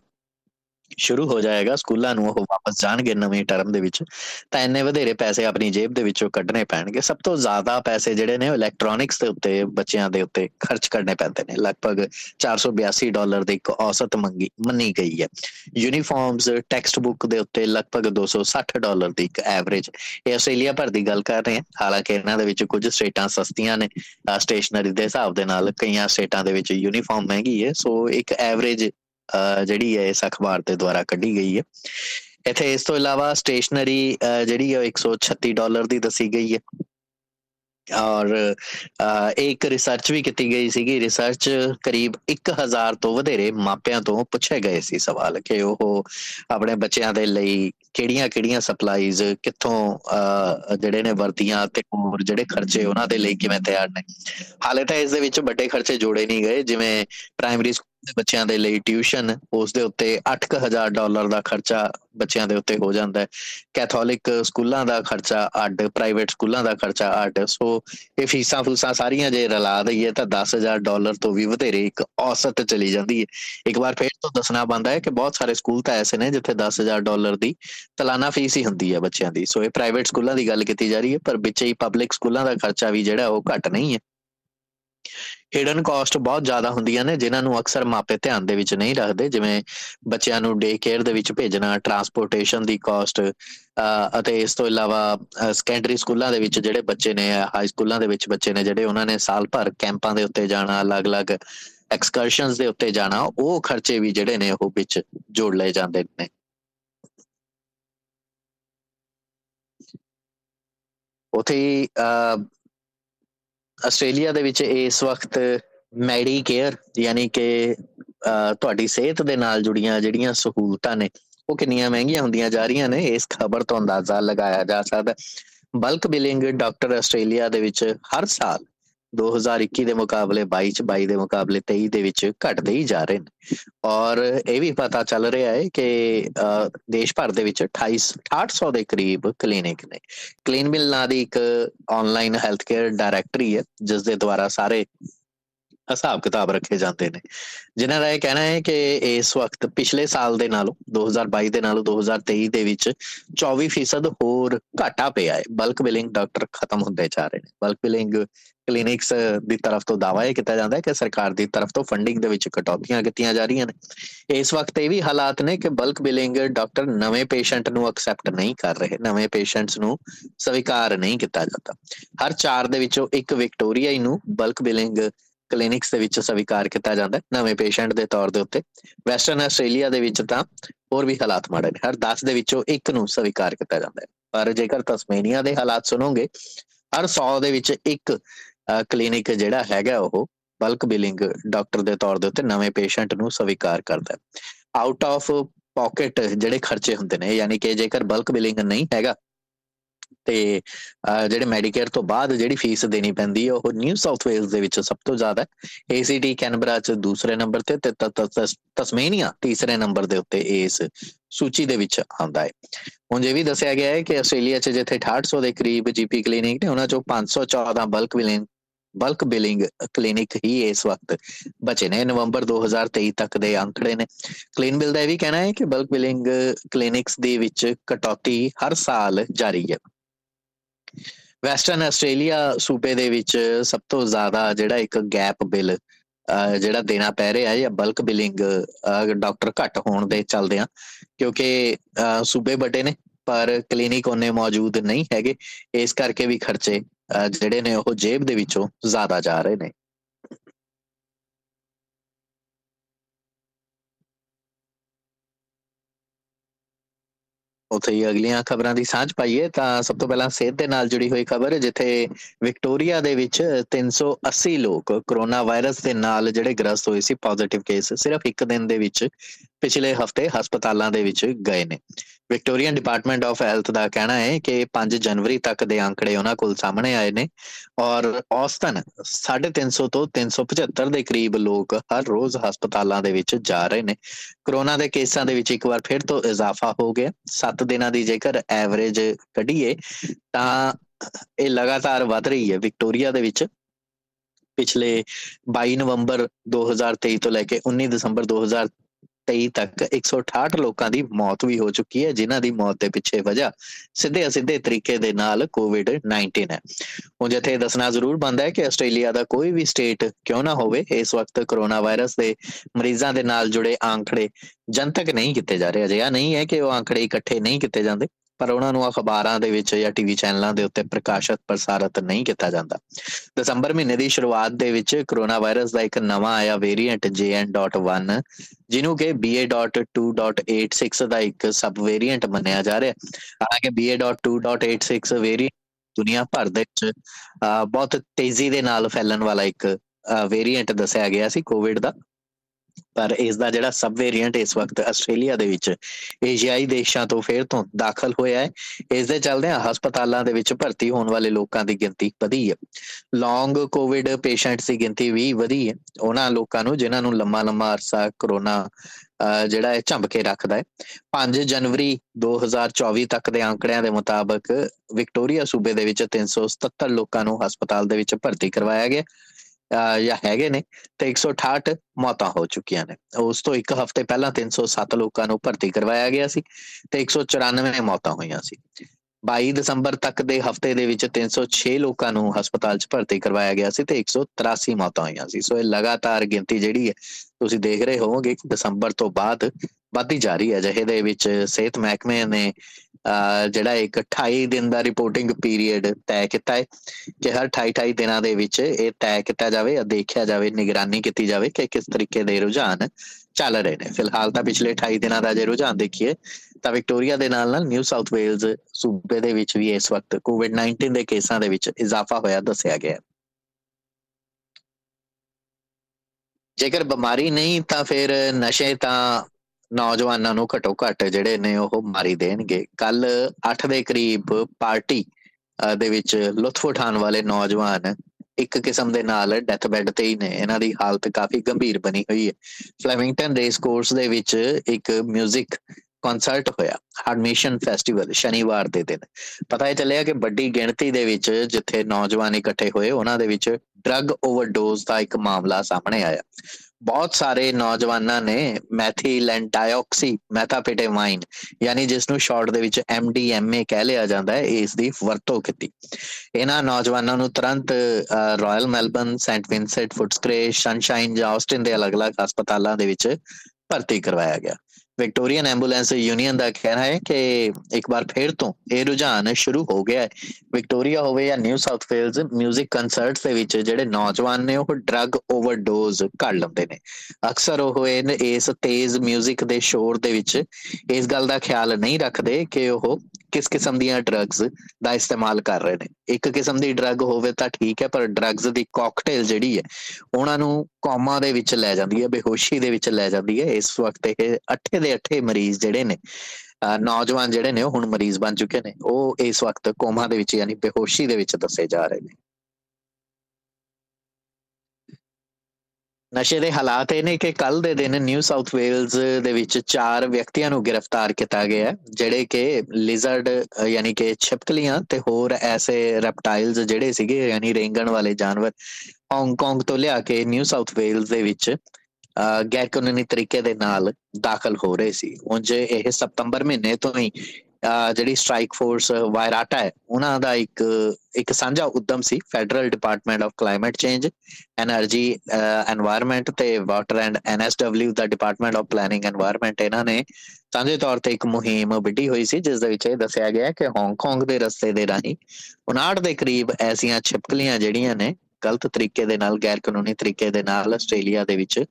ਸ਼ੁਰੂ ਹੋ ਜਾਏਗਾ ਸਕੂਲਾਂ ਨੂੰ ਉਹ ਵਾਪਸ ਜਾਣਗੇ ਨਵੇਂ ਟਰਮ ਦੇ ਵਿੱਚ, ਤਾਂ ਇੰਨੇ ਵਧੇਰੇ ਪੈਸੇ ਆਪਣੀ ਜੇਬ ਦੇ ਵਿੱਚੋਂ ਕੱਢਣੇ ਪੈਣਗੇ। ਸਭ ਤੋਂ ਜ਼ਿਆਦਾ ਪੈਸੇ ਜਿਹੜੇ ਨੇ ਇਲੈਕਟ੍ਰੋਨਿਕਸ ਦੇ ਉੱਤੇ, ਬੱਚਿਆਂ ਦੇ ਉੱਤੇ ਖਰਚ ਕਰਨੇ ਪੈਂਦੇ ਨੇ। ਲਗਭਗ 482 ਡਾਲਰ ਦੀ ਇੱਕ ਔਸਤ ਮੰਗੀ, ਮੰਨੀ ਗਈ ਹੈ। ਯੂਨੀਫਾਰਮਸ ਟੈਕਸਟ ਬੁੱਕ ਦੇ ਉੱਤੇ ਲਗਭਗ 260 ਡਾਲਰ ਦੀ ਇੱਕ ਐਵਰੇਜ ਇਹ ਆਸਟ੍ਰੇਲੀਆ ਭਰ ਦੀ ਗੱਲ ਕਰ ਰਹੇ ਹਾਂ। ਹਾਲਾਂਕਿ ਇਹਨਾਂ ਦੇ ਵਿੱਚ ਕੁਝ ਸਟੇਟਾਂ ਸਸਤੀਆਂ ਨੇ ਸਟੇਸ਼ਨਰੀ ਦੇ ਹਿਸਾਬ ਦੇ ਨਾਲ ਕਈਆਂ ਸਟੇਟਾਂ ਦੇ ਵਿੱਚ ਯੂਨੀਫਾਰਮ ਮਹਿੰਗੀ ਹੈ। ਸੋ ਇੱਕ ਐਵਰੇਜ ਜਿਹੜੀ ਹੈ ਇਸ ਅਖਬਾਰ ਦੇ ਦੁਆਰਾ ਕੱਢੀ ਗਈ ਹੈ। ਇੱਥੇ ਇਸ ਤੋਂ ਇਲਾਵਾ ਸਟੇਸ਼ਨਰੀ ਜਿਹੜੀ ਹੈ 136 ਡਾਲਰ ਦੀ ਦੱਸੀ ਗਈ ਹੈ। ਔਰ ਇੱਕ ਰਿਸਰਚ ਵੀ ਕੀਤੀ ਗਈ ਸੀਗੀ। ਰਿਸਰਚ ਕਰੀਬ 1000 ਤੋਂ ਵਧੇਰੇ ਮਾਪਿਆਂ ਤੋਂ ਪੁੱਛੇ ਗਏ ਸੀ ਸਵਾਲ ਕਿ ਉਹ ਆਪਣੇ ਬੱਚਿਆਂ ਦੇ ਲਈ ਕਿਹੜੀਆਂ-ਕਿਹੜੀਆਂ ਸਪਲਾਈਜ਼ ਕਿੱਥੋਂ ਜਿਹੜੇ ਨੇ ਵਰਤੀਆਂ ਤੇ ਹੋਰ ਜਿਹੜੇ ਖਰਚੇ ਉਹਨਾਂ ਦੇ ਲਈ ਕਿਵੇਂ ਤਿਆਰ ਨੇ। ਹਾਲੇ ਤਾਂ ਇਸ ਦੇ ਵਿੱਚ ਵੱਡੇ ਖਰਚੇ ਜੋੜੇ ਨਹੀਂ ਗਏ। ਜਿਵੇਂ ਪ੍ਰਾਇਮਰੀ ਦੇ ਬੱਚਿਆਂ ਦੇ ਲਈ ਟਿਊਸ਼ਨ ਉਸ ਦੇ ਉੱਤੇ 8000 ਡਾਲਰ ਦਾ ਖਰਚਾ ਬੱਚਿਆਂ ਦੇ ਉੱਤੇ ਹੋ ਜਾਂਦਾ ਹੈ। ਕੈਥੋਲਿਕ ਸਕੂਲਾਂ ਦਾ ਖਰਚਾ ਅੱਡ, ਪ੍ਰਾਈਵੇਟ ਸਕੂਲਾਂ ਦਾ ਖਰਚਾ ਅੱਡ। ਸੋ ਇਹ ਫੀਸਾਂ ਫੂਸਾਂ ਸਾਰੀਆਂ ਜੇ ਰਲਾ ਦਈਏ ਤਾਂ 10000 ਡਾਲਰ ਤੋਂ ਵੀ ਵਧੇਰੇ ਇੱਕ ਔਸਤ ਚਲੀ ਜਾਂਦੀ ਹੈ। ਇੱਕ ਵਾਰ ਫੇਰ ਤੋਂ ਦੱਸਣਾ ਬੰਦਾ ਹੈ ਕਿ ਬਹੁਤ ਸਾਰੇ ਸਕੂਲ ਤਾਂ ਐਸੇ ਨੇ ਜਿੱਥੇ 10000 ਡਾਲਰ ਦੀ ਸਾਲਾਨਾ ਫੀਸ ਹੀ ਹੁੰਦੀ ਹੈ ਬੱਚਿਆਂ ਦੀ। ਸੋ ਇਹ ਪ੍ਰਾਈਵੇਟ ਸਕੂਲਾਂ ਦੀ ਗੱਲ ਕੀਤੀ ਜਾ ਰਹੀ ਹੈ, ਪਰ ਵਿੱਚ ਹੀ ਪਬਲਿਕ ਸਕੂਲਾਂ ਦਾ ਖਰਚਾ ਵੀ ਜਿਹੜਾ ਉਹ ਘੱਟ ਨਹੀਂ ਹੈ। ਹਿਡਨ ਕਾਸਟ ਬਹੁਤ ਜ਼ਿਆਦਾ ਹੁੰਦੀਆਂ ਨੇ, ਜਿਨ੍ਹਾਂ ਨੂੰ ਅਕਸਰ ਮਾਪੇ ਧਿਆਨ ਦੇ ਵਿੱਚ ਨਹੀਂ ਰੱਖਦੇ, ਜਿਵੇਂ ਬੱਚਿਆਂ ਨੂੰ ਡੇ ਕੇਅਰ ਦੇ ਵਿੱਚ ਭੇਜਣਾ ਟਰਾਂਸਪੋਰਟੇਸ਼ਨ ਦੀ ਕਾਸਟ ਅਤੇ ਇਸ ਤੋਂ ਇਲਾਵਾ ਸੈਕੰਡਰੀ ਸਕੂਲਾਂ ਦੇ ਵਿੱਚ ਜਿਹੜੇ ਬੱਚੇ ਨੇ ਹਾਈ ਸਕੂਲਾਂ ਦੇ ਵਿੱਚ ਬੱਚੇ ਨੇ, ਜਿਹੜੇ ਉਹਨਾਂ ਨੇ ਸਾਲ ਭਰ ਕੈਂਪਾਂ ਦੇ ਉੱਤੇ ਜਾਣਾ, ਅਲੱਗ-ਅਲੱਗ ਐਕਸਕਰਸ਼ਨਸ ਦੇ ਉੱਤੇ ਜਾਣਾ, ਉਹ ਖਰਚੇ ਵੀ ਜਿਹੜੇ ਨੇ ਉਹ ਵਿੱਚ ਜੋੜ ਲਏ ਜਾਂਦੇ ਨੇ। ਉਥੇ ਆਸਟ੍ਰੇਲੀਆ ਦੇ ਵਿੱਚ ਇਸ ਵਕਤ ਮੈਡੀ ਕੇਅਰ ਯਾਨੀ ਕਿ ਤੁਹਾਡੀ ਸਿਹਤ ਦੇ ਨਾਲ ਜੁੜੀਆਂ ਜਿਹੜੀਆਂ ਸਹੂਲਤਾਂ ਨੇ, ਉਹ ਕਿੰਨੀਆਂ ਮਹਿੰਗੀਆਂ ਹੁੰਦੀਆਂ ਜਾ ਰਹੀਆਂ ਨੇ, ਇਸ ਖਬਰ ਤੋਂ ਅੰਦਾਜ਼ਾ ਲਗਾਇਆ ਜਾ ਸਕਦਾ ਬਲਕ ਬਿਲਿੰਗ ਡਾਕਟਰ ਆਸਟ੍ਰੇਲੀਆ ਦੇ ਵਿੱਚ ਹਰ ਸਾਲ 2021 ਦੇ ਮੁਕਾਬਲੇ 22 ਚ 22 ਦੇ ਮੁਕਾਬਲੇ 23 ਦੇ ਵਿੱਚ ਘਟਦੇ ਹੀ ਜਾ ਰਹੇ ਨੇ। ਔਰ ਇਹ ਵੀ ਪਤਾ ਚੱਲ ਰਿਹਾ ਹੈ ਕਿ ਦੇਸ਼ ਭਰ ਦੇ ਵਿੱਚ 28 6800 ਦੇ ਕਰੀਬ ਕਲੀਨਿਕ ਨੇ। ਕਲੀਨ ਬਿਲ ਨਾਂ ਦੀ ਇੱਕ ਆਨਲਾਈਨ ਹੈਲਥ ਕੇਅਰ ਡਾਇਰੈਕਟਰੀ ਹੈ ਜਿਸ ਦੇ ਦੁਆਰਾ ਸਾਰੇ ਹਿਸਾਬ ਕਿਤਾਬ ਰੱਖੇ ਜਾਂਦੇ ਨੇ। ਜਿਨ੍ਹਾਂ ਦਾ ਇਹ ਕਹਿਣਾ ਹੈ ਕਿ ਇਸ ਵਕਤ ਪਿਛਲੇ ਸਾਲ ਦੇ ਨਾਲੋਂ 2022 ਦੇ ਨਾਲੋਂ 2023 ਦੇ ਵਿੱਚ 24% ਹੋਰ ਘਾਟਾ ਪਿਆ ਹੈ। ਬਲਕ ਬਿਲਿੰਗ ਡਾਕਟਰ ਖਤਮ ਹੁੰਦੇ ਜਾ ਰਹੇ ਨੇ। ਬਲਕ ਬਿਲਿੰਗ ਕਲੀਨਿਕਸ ਦੀ ਤਰਫ ਤੋਂ ਦਾਅਵਾ ਇਹ ਕੀਤਾ ਜਾਂਦਾ ਹੈ ਕਿ ਸਰਕਾਰ ਦੀ ਤਰਫ ਤੋਂ ਫੰਡਿੰਗ ਦੇ ਵਿੱਚ ਕਟੌਤੀਆਂ ਕੀਤੀਆਂ ਜਾ ਰਹੀਆਂ ਨੇ। ਇਸ ਵਕਤ ਇਹ ਵੀ ਹਾਲਾਤ ਨੇ ਕਿ ਬਲਕ ਬਿਲਿੰਗ ਡਾਕਟਰ ਨਵੇਂ ਪੇਸ਼ੈਂਟ ਨੂੰ ਐਕਸੈਪਟ ਨਹੀਂ ਕਰ ਰਹੇ। ਨਵੇਂ ਪੇਸ਼ੈਂਟਸ ਨੂੰ ਸਵੀਕਾਰ ਨਹੀਂ ਕੀਤਾ ਜਾਂਦਾ। ਹਰ ਚਾਰ ਦੇ ਵਿੱਚੋਂ ਇੱਕ ਵਿਕਟੋਰੀਆਈ ਨੂੰ ਬਲਕ ਬਿਲਿੰਗ ਕਲੀਨਿਕਸ ਦੇ ਵਿੱਚ ਸਵੀਕਾਰ ਕੀਤਾ ਜਾਂਦਾ ਨਵੇਂ ਪੇਸ਼ੈਂਟ ਦੇ ਤੌਰ ਦੇ ਉੱਤੇ। ਵੈਸਟਰਨ ਆਸਟ੍ਰੇਲੀਆ ਦੇ ਵਿੱਚ ਤਾਂ ਹੋਰ ਵੀ ਹਾਲਾਤ ਮਾੜੇ ਨੇ। ਹਰ 10 ਦੇ ਵਿੱਚੋਂ ਇੱਕ ਨੂੰ ਸਵੀਕਾਰ ਕੀਤਾ ਜਾਂਦਾ ਹੈ। ਪਰ ਜੇਕਰ ਤਸਮੇਨੀਆ ਦੇ ਹਾਲਾਤ ਸੁਣੋਗੇ, ਹਰ 100 ਦੇ ਵਿੱਚ ਇੱਕ ਕਲੀਨਿਕ ਜਿਹੜਾ ਹੈਗਾ ਉਹ ਬਲਕ ਬਿਲਿੰਗ ਡਾਕਟਰ ਦੇ ਤੌਰ ਦੇ ਉੱਤੇ ਨਵੇਂ ਪੇਸ਼ੈਂਟ ਨੂੰ ਸਵੀਕਾਰ ਕਰਦਾ ਹੈ। ਆਊਟ ਆਫ ਪਾਕਟ ਜਿਹੜੇ ਖਰਚੇ ਹੁੰਦੇ ਨੇ, ਯਾਨੀ ਕਿ ਜੇਕਰ ਬਲਕ ਬਿਲਿੰਗ ਨਹੀਂ ਹੈਗਾ ਤੇ ਜਿਹੜੇ ਮੈਡੀਕੇਅਰ ਤੋਂ ਬਾਅਦ ਜਿਹੜੀ ਫੀਸ ਦੇਣੀ ਪੈਂਦੀ ਹੈ ਉਹ ਨਿਊ ਸਾਊਥ ਵੇਲਸ ਦੇ ਵਿੱਚ ਸਭ ਤੋਂ ਜ਼ਿਆਦਾ ਹੈ। ਏਸੀਟੀ ਕੈਨਬਰਾ ਚ ਦੂਸਰੇ ਨੰਬਰ ਤੇ ਤੇ ਤਸਮੇਨੀਆ ਤੀਸਰੇ ਨੰਬਰ ਦੇ ਉੱਤੇ ਇਸ ਸੂਚੀ ਦੇ ਵਿੱਚ ਆਉਂਦਾ ਹੈ। ਹੁਣ ਜੇ ਵੀ ਦੱਸਿਆ ਗਿਆ ਹੈ ਕਿ ਆਸਟ੍ਰੇਲੀਆ 'ਚ ਜਿੱਥੇ 6800 ਦੇ ਕਰੀਬ ਜੀਪੀ ਕਲੀਨਿਕ ਨੇ, ਉਹਨਾਂ ਚੋਂ 514 bulk billing bulk billing clinic ਹੀ ਇਸ ਵਕਤ ਬਚੇ ਨੇ। ਨਵੰਬਰ 2023 ਤੱਕ ਦੇ ਅੰਕੜੇ ਨੇ। ਕਲੀਨ ਬਿਲ ਦਾ ਇਹ ਵੀ ਕਹਿਣਾ ਹੈ ਕਿ ਬਲਕ ਬਿਲਿੰਗ ਕਲੀਨਿਕਸ ਦੇ ਵਿੱਚ ਕਟੌਤੀ ਹਰ ਸਾਲ ਜਾਰੀ ਹੈ। ਵੈਸਟਰਨ ਆਸਟ੍ਰੇਲੀਆ ਸੂਬੇ ਦੇ ਵਿੱਚ ਸਭ ਤੋਂ ਜ਼ਿਆਦਾ ਜਿਹੜਾ ਇੱਕ ਗੈਪ ਬਿੱਲ ਜਿਹੜਾ ਦੇਣਾ ਪੈ ਰਿਹਾ ਹੈ ਜਾਂ ਬਲਕ ਬਿਲਿੰਗ ਡਾਕਟਰ ਘੱਟ ਹੋਣ ਦੇ ਚੱਲਦੇ ਆ, ਕਿਉਂਕਿ ਸੂਬੇ ਵੱਡੇ ਨੇ, ਪਰ ਕਲੀਨਿਕ ਉਹਨੇ ਮੌਜੂਦ ਨਹੀਂ ਹੈਗੇ, ਇਸ ਕਰਕੇ ਵੀ ਖਰਚੇ ਜਿਹੜੇ ਨੇ ਉਹ ਜੇਬ ਦੇ ਵਿੱਚੋਂ ਜ਼ਿਆਦਾ ਜਾ ਰਹੇ ਨੇ। ਉਥੇ ਹੀ ਅਗਲੀਆਂ ਖਬਰਾਂ ਦੀ ਸਾਂਝ ਪਾਈਏ, ਤਾਂ ਸਭ ਤੋਂ ਪਹਿਲਾਂ ਸਿਹਤ ਦੇ ਨਾਲ ਜੁੜੀ ਹੋਈ ਖਬਰ, ਜਿੱਥੇ ਵਿਕਟੋਰੀਆ ਦੇ ਵਿੱਚ 380 ਲੋਕ ਕਰੋਨਾ ਵਾਇਰਸ ਦੇ ਨਾਲ ਜਿਹੜੇ ਗ੍ਰਸਤ ਹੋਏ ਸੀ ਪੋਜ਼ਿਟਿਵ ਕੇਸ ਸਿਰਫ ਇੱਕ ਦਿਨ ਦੇ ਵਿੱਚ ਪਿਛਲੇ ਹਫ਼ਤੇ ਹਸਪਤਾਲਾਂ ਦੇ ਵਿੱਚ ਗਏ ਨੇ। ਵਿਕਟੋਰੀਅਨ ਡਿਪਾਰਟਮੈਂਟ ਆਫ ਹੈਲਥ ਦਾ ਕਹਿਣਾ ਹੈ ਕਿ 5 ਜਨਵਰੀ ਤੱਕ ਦੇ ਅੰਕੜੇ ਉਹਨਾਂ ਕੋਲ ਸਾਹਮਣੇ ਆਏ ਨੇ ਔਰ ਔਸਤਨ 350 ਤੋਂ 375 ਦੇ ਕਰੀਬ ਲੋਕ ਹਰ ਰੋਜ਼ ਹਸਪਤਾਲਾਂ ਦੇ ਵਿੱਚ ਜਾ ਰਹੇ ਨੇ। ਕਰੋਨਾ ਦੇ ਕੇਸਾਂ ਦੇ ਵਿੱਚ ਇੱਕ ਵਾਰ ਫਿਰ ਤੋਂ ਇਜ਼ਾਫਾ ਹੋ ਗਿਆ। 7 ਦਿਨਾਂ ਦੀ ਜੇਕਰ ਐਵਰੇਜ ਕੱਢੀਏ ਤਾਂ ਇਹ ਲਗਾਤਾਰ ਵਧ ਰਹੀ ਹੈ। ਵਿਕਟੋਰੀਆ ਦੇ ਵਿੱਚ ਪਿਛਲੇ 22 ਨਵੰਬਰ 2023 ਤੋਂ ਲੈ ਕੇ 19 ਦਸੰਬਰ 2000 23 ਤੱਕ 168 ਲੋਕਾਂ ਦੀ ਮੌਤ ਵੀ ਹੋ ਚੁੱਕੀ ਹੈ, ਜਿਨ੍ਹਾਂ ਦੀ ਮੌਤ ਦੇ ਪਿੱਛੇ ਵਜ੍ਹਾ ਸਿੱਧੇ ਅਸਿੱਧੇ ਤਰੀਕੇ ਦੇ ਨਾਲ ਕੋਵਿਡ-19 ਹੈ। ਉਹ ਜਿੱਥੇ ਦੱਸਣਾ ਜ਼ਰੂਰ ਬੰਦਾ ਹੈ ਕਿ ਆਸਟ੍ਰੇਲੀਆ ਦਾ ਕੋਈ ਵੀ ਸਟੇਟ ਕਿਉਂ ਨਾ ਹੋਵੇ, ਇਸ ਵਕਤ ਕਰੋਨਾ ਵਾਇਰਸ ਦੇ ਮਰੀਜ਼ਾਂ ਦੇ ਨਾਲ ਜੁੜੇ ਆંકੜੇ ਜਨਤਕ ਨਹੀਂ ਕੀਤੇ ਜਾ ਰਹੇ। ਅਜਿਹਾ ਨਹੀਂ ਹੈ ਕਿ ਉਹ ਆંકੜੇ ਇਕੱਠੇ ਨਹੀਂ ਕੀਤੇ ਜਾਂਦੇ। ਪਰ ਉਹਨਾਂ ਨੂੰ ਅਖਬਾਰਾਂ ਦੇ ਵਿੱਚ ਜਾਂ ਟੀਵੀ ਚੈਨਲਾਂ ਦੇ ਉੱਤੇ ਪ੍ਰਕਾਸ਼ਿਤ ਪ੍ਰਸਾਰਿਤ ਨਹੀਂ ਕੀਤਾ ਜਾਂਦਾ। ਦਸੰਬਰ ਮਹੀਨੇ ਦੀ ਸ਼ੁਰੂਆਤ ਦੇ ਵਿੱਚ ਕਰੋਨਾ ਵਾਇਰਸ ਦਾ ਇੱਕ ਨਵਾਂ ਆਇਆ ਵੇਰੀਐਂਟ JN.1 ਜਿਹਨੂੰ ਕਿ BA.2.86 ਦਾ ਇੱਕ ਸਬ ਵੇਰੀਐਂਟ ਮੰਨਿਆ ਜਾ ਰਿਹਾ ਹੈ। ਹਾਲਾਂਕਿ BA.2.86 ਵੇਰੀਐਂਟ ਦੁਨੀਆ ਭਰ ਦੇ ਵਿੱਚ ਬਹੁਤ ਤੇਜ਼ੀ ਦੇ ਨਾਲ ਫੈਲਣ ਵਾਲਾ ਇੱਕ ਵੇਰੀਐਂਟ ਦੱਸਿਆ ਗਿਆ ਸੀ ਕੋਵਿਡ ਦਾ। ਪਰ ਇਸ ਦਾ ਜਿਹੜਾ ਸਬ ਵੇਰੀਐਂਟ ਇਸ ਵਕਤ ਆਸਟ੍ਰੇਲੀਆ ਦੇ ਵਿੱਚ ਏਸ਼ੀਆਈ ਦੇਸ਼ਾਂ ਤੋਂ ਫੇਰ ਤੋਂ ਦਾਖਲ ਹੋਇਆ ਹੈ। ਇਸ ਦੇ ਚੱਲਦੇ ਆ ਹਸਪਤਾਲਾਂ ਦੇ ਵਿੱਚ ਭਰਤੀ ਹੋਣ ਵਾਲੇ ਲੋਕਾਂ ਦੀ ਗਿਣਤੀ ਵਧੀ ਹੈ। ਲੌਂਗ ਕੋਵਿਡ ਪੇਸ਼ੈਂਟਸ ਦੀ ਗਿਣਤੀ ਵੀ ਵਧੀ ਹੈ। ਉਹਨਾਂ ਲੋਕਾਂ ਨੂੰ ਜਿਨ੍ਹਾਂ ਨੂੰ ਲੰਮਾ ਲੰਮਾ ਅਰਸਾ ਕਰੋਨਾ ਜਿਹੜਾ ਹੈ ਝੰਬ ਕੇ ਰੱਖਦਾ ਹੈ 5 ਜਨਵਰੀ 2024 ਤੱਕ ਦੇ ਅੰਕੜਿਆਂ ਦੇ ਮੁਤਾਬਕ ਵਿਕਟੋਰੀਆ ਸੂਬੇ ਦੇ ਵਿੱਚ 377 ਲੋਕਾਂ ਨੂੰ ਹਸਪਤਾਲ ਦੇ ਵਿੱਚ ਭਰਤੀ ਕਰਵਾਇਆ ਗਿਆ। ਜਾਂ ਹੈਗੇ ਨੇ ਤੇ 168 ਮੌਤਾਂ ਹੋ ਚੁੱਕੀਆਂ ਨੇ। ਉਸ ਤੋਂ ਇੱਕ ਹਫ਼ਤੇ ਪਹਿਲਾਂ 307 ਲੋਕਾਂ ਨੂੰ ਭਰਤੀ ਕਰਵਾਇਆ ਗਿਆ ਸੀ ਤੇ 194 ਮੌਤਾਂ ਹੋਈਆਂ ਸੀ। 22 ਦਸੰਬਰ ਤੱਕ ਦੇ ਹਫ਼ਤੇ ਦੇ ਵਿੱਚ 306 ਲੋਕਾਂ ਨੂੰ ਹਸਪਤਾਲ 'ਚ ਭਰਤੀ ਕਰਵਾਇਆ ਗਿਆ ਸੀ ਤੇ 183 ਮੌਤਾਂ ਹੋਈਆਂ ਸੀ। ਸੋ ਇਹ ਲਗਾਤਾਰ ਗਿਣਤੀ ਜਿਹੜੀ ਹੈ, ਤੁਸੀਂ ਦੇਖ ਰਹੇ ਹੋਵੋਗੇ ਕਿ ਦਸੰਬਰ ਤੋਂ ਬਾਅਦ ਵਧਦੀ ਜਾ ਰਹੀ ਹੈ। ਜਿਹੇ ਦੇ ਵਿੱਚ ਸਿਹਤ ਮਹਿਕਮੇ ਨੇ ਜਿਹੜਾ ਇੱਕ 28 ਦਿਨ ਦਾ ਰਿਪੋਰਟਿੰਗ ਪੀਰੀਅਡ ਤੈਅ ਕੀਤਾ ਹੈ ਕਿ ਹਰ 28 28 ਦਿਨਾਂ ਦੇ ਵਿੱਚ ਇਹ ਤੈਅ ਕੀਤਾ ਜਾਵੇ ਜਾਂ ਦੇਖਿਆ ਜਾਵੇ, ਨਿਗਰਾਨੀ ਕੀਤੀ ਜਾਵੇ ਕਿ ਕਿਸ ਤਰੀਕੇ ਦੇ ਰੁਝਾਨ ਚੱਲ ਰਹੇ ਨੇ। ਫਿਲਹਾਲ ਤਾਂ ਪਿਛਲੇ 28 ਦਿਨਾਂ ਦਾ ਜੇ ਰੁਝਾਨ ਦੇਖੀਏ ਤਾਂ ਵਿਕਟੋਰੀਆ ਦੇ ਨਾਲ ਨਾਲ ਨਿਊ ਸਾਊਥ ਵੇਲਜ਼ ਸੂਬੇ ਦੇ ਵਿੱਚ ਵੀ ਇਸ ਵਕਤ ਕੋਵਿਡ-19 ਦੇ ਕੇਸਾਂ ਦੇ ਵਿੱਚ ਇਜ਼ਾਫਾ ਹੋਇਆ ਦੱਸਿਆ ਗਿਆ ਜੇਕਰ ਬਿਮਾਰੀ ਨਹੀਂ ਤਾਂ ਫਿਰ ਨਸ਼ੇ ਤਾਂ ਨੌਜਵਾਨਾਂ ਨੂੰ ਘਟੋ ਘਟ ਜਿਹੜੇ ਨੇ ਉਹ ਮਾਰੀ ਦੇਣਗੇ। ਕੱਲ 8 ਦੇ ਕਰੀਬ ਪਾਰਟੀ ਦੇ ਵਿੱਚ ਲੁਤਫ ਉਠਾਉਣ ਵਾਲੇ ਨੌਜਵਾਨ ਇੱਕ ਕਿਸਮ ਦੇ ਨਾਲ ਡੈਥ ਬੈੱਡ ਤੇ ਹੀ ਨੇ। ਇਹਨਾਂ ਦੀ ਹਾਲਤ ਕਾਫੀ ਗੰਭੀਰ ਬਣੀ ਹੋਈ ਹੈ। ਫਲੈਮਿੰਗਟਨ ਰੇਸ ਕੋਰਸ ਦੇ ਵਿੱਚ ਇੱਕ 뮤직 ਕਨਸਰਟ ਹੋਇਆ ਐਡਮਿਸ਼ਨ ਫੈਸਟੀਵਲ, ਸ਼ਨੀਵਾਰ ਦੇ ਦਿਨ। ਪਤਾ ਚੱਲਿਆ ਕਿ ਵੱਡੀ ਗਿਣਤੀ ਦੇ ਵਿੱਚ ਜਿੱਥੇ ਨੌਜਵਾਨ ਇਕੱਠੇ ਹੋਏ, ਉਹਨਾਂ ਦੇ ਵਿੱਚ ਡਰੱਗ ਓਵਰਡੋਜ਼ ਦਾ ਇੱਕ ਮਾਮਲਾ ਸਾਹਮਣੇ ਆਇਆ। ਬਹੁਤ ਸਾਰੇ ਨੌਜਵਾਨਾਂ ਨੇ ਮੈਥੀਲੈਂਡ ਡਾਈਆਕਸੀ ਮੈਥਾਫੇਟਾਮਾਈਨ ਯਾਨੀ ਜਿਸ ਨੂੰ ਸ਼ਾਰਟ ਦੇ ਵਿੱਚ MDMA ਕਹਿ ਲਿਆ ਜਾਂਦਾ ਹੈ, ਇਸ ਦੀ ਵਰਤੋਂ ਕੀਤੀ। ਇਹਨਾਂ ਨੌਜਵਾਨਾਂ ਨੂੰ ਤੁਰੰਤ Royal Melbourne Saint Vincent Footscray Sunshine ਜਾਂ ਆਸਟਿਨ ਦੇ ਅਲੱਗ-ਅਲੱਗ ਹਸਪਤਾਲਾਂ ਦੇ ਵਿੱਚ ਭਰਤੀ ਕਰਵਾਇਆ ਗਿਆ। ਵਿਕਟੋਰੀਅਨ ਐਂਬੂਲੈਂਸ ਯੂਨੀਅਨ ਦਾ ਕਹਿਣਾ ਹੈ ਕਿ ਇੱਕ ਵਾਰ ਫੇਰ ਤੋਂ ਇਹ ਰੁਝਾਨ ਸ਼ੁਰੂ ਹੋ ਗਿਆ ਹੈ ਵਿਕਟੋਰੀਆ ਹੋਵੇ ਜਾਂ ਨਿਊ ਸਾਊਥ ਵੇਲਜ਼ 뮤직 ਕਨਸਰਟਸ ਦੇ ਵਿੱਚ ਜਿਹੜੇ ਨੌਜਵਾਨ ਨੇ ਉਹ ਡਰੱਗ ਓਵਰਡੋਜ਼ ਕਰ ਲੈਂਦੇ ਨੇ ਅਕਸਰ ਉਹ ਇਸ ਤੇਜ਼ 뮤직 ਦੇ ਸ਼ੋਰ ਦੇ ਵਿੱਚ ਇਸ ਗੱਲ ਦਾ ਖਿਆਲ ਨਹੀਂ ਰੱਖਦੇ ਕਿ ਉਹ ਕਿਸ ਕਿਸਮ ਦੀਆਂ ਡਰੱਗਸ ਦਾ ਇਸਤੇਮਾਲ ਕਰ ਰਹੇ ਨੇ? ਇੱਕ ਕਿਸਮ ਦੀ ਡਰੱਗ ਹੋਵੇ ਤਾਂ ਠੀਕ ਹੈ, ਪਰ ਡਰੱਗਸ ਦੀ ਕਾਕਟੇਲ ਜਿਹੜੀ ਹੈ, ਉਹਨਾਂ ਨੂੰ ਕੋਮਾ ਦੇ ਵਿੱਚ ਲੈ ਜਾਂਦੀ ਹੈ, ਬੇਹੋਸ਼ੀ ਦੇ ਵਿੱਚ ਲੈ ਜਾਂਦੀ ਹੈ। ਇਸ ਵਕਤ ਇਹ ਅੱਠੇ ਦੇ ਅੱਠੇ ਮਰੀਜ਼ ਜਿਹੜੇ ਨੇ ਨੌਜਵਾਨ ਜਿਹੜੇ ਨੇ, ਉਹ ਹੁਣ ਮਰੀਜ਼ ਬਣ ਚੁੱਕੇ ਨੇ। ਉਹ ਇਸ ਵਕਤ ਕੋਮਾ ਦੇ ਵਿੱਚ ਯਾਨੀ ਬੇਹੋਸ਼ੀ ਦੇ ਵਿੱਚ ਦੱਸੇ ਜਾ ਰਹੇ ਨੇ। ਨਸ਼ੇ ਦੇ ਹਾਲਾਤ ਇਹ ਨੇ ਕਿ ਕੱਲ ਦੇ ਦਿਨ ਨਿਊ ਸਾਊਥ ਵੇਲਜ਼ ਦੇ ਵਿੱਚ ਚਾਰ ਵਿਅਕਤੀਆਂ ਨੂੰ ਗ੍ਰਿਫਤਾਰ ਕੀਤਾ ਗਿਆ ਜਿਹੜੇ ਕਿ ਲਿਜ਼ਰਡ ਯਾਨੀ ਕਿ ਛਿਪਕਲੀਆਂ ਤੇ ਹੋਰ ਐਸੇ ਰੈਪਟਾਈਲਸ ਜਿਹੜੇ ਸੀਗੇ, ਯਾਨੀ ਰੇਂਗਣ ਵਾਲੇ ਜਾਨਵਰ ਹਾਂਗਕਾਂਗ ਤੋਂ ਲਿਆ ਕੇ ਨਿਊ ਸਾਊਥ ਵੇਲਜ਼ ਦੇ ਵਿੱਚ ਗੈਰ ਕਾਨੂੰਨੀ ਤਰੀਕੇ ਦੇ ਨਾਲ ਦਾਖਲ ਹੋ ਰਹੇ ਸੀ। ਉਂਝ ਇਹ ਸਤੰਬਰ ਮਹੀਨੇ ਤੋਂ ਹੀ ਜਿਹੜੀ ਸਟ੍ਰਾਈਕ ਫੋਰਸ ਵਾਇਰਾਟਾ ਹੈ, ਉਹਨਾਂ ਦਾ ਇੱਕ ਇੱਕ ਸਾਂਝਾ ਉਦਮ ਸੀ federal department of climate change energy environment ਤੇ ਵਾਟਰ ਐਂਡ ਐਨਐਸਡਬਲਯੂ ਦਾ ਡਿਪਾਰਟਮੈਂਟ ਆਫ ਪਲੈਨਿੰਗ এনवायरमेंट ਇਹਨਾਂ ਨੇ ਸਾਂਝੇ ਤੌਰ ਤੇ ਇੱਕ ਮੁਹਿੰਮ ਵਿੱਢੀ ਹੋਈ ਸੀ, ਜਿਸ ਦੇ ਵਿੱਚ ਇਹ ਦੱਸਿਆ ਗਿਆ ਕਿ ਹਾਂਗਕਾਂਗ ਦੇ ਰਸਤੇ ਦੇ ਰਾਹੀਂ 59 ਦੇ ਕਰੀਬ ਐਸੀਆਂ ਛਿਪਕਲੀਆਂ ਜਿਹੜੀਆਂ ਨੇ, ਗਲਤ ਤਰੀਕੇ ਦੇ ਨਾਲ ਗੈਰ ਕਾਨੂੰਨੀ ਤਰੀਕੇ ਦੇ ਨਾਲ ਆਸਟ੍ਰੇਲੀਆ ਦੇ ਵਿੱਚ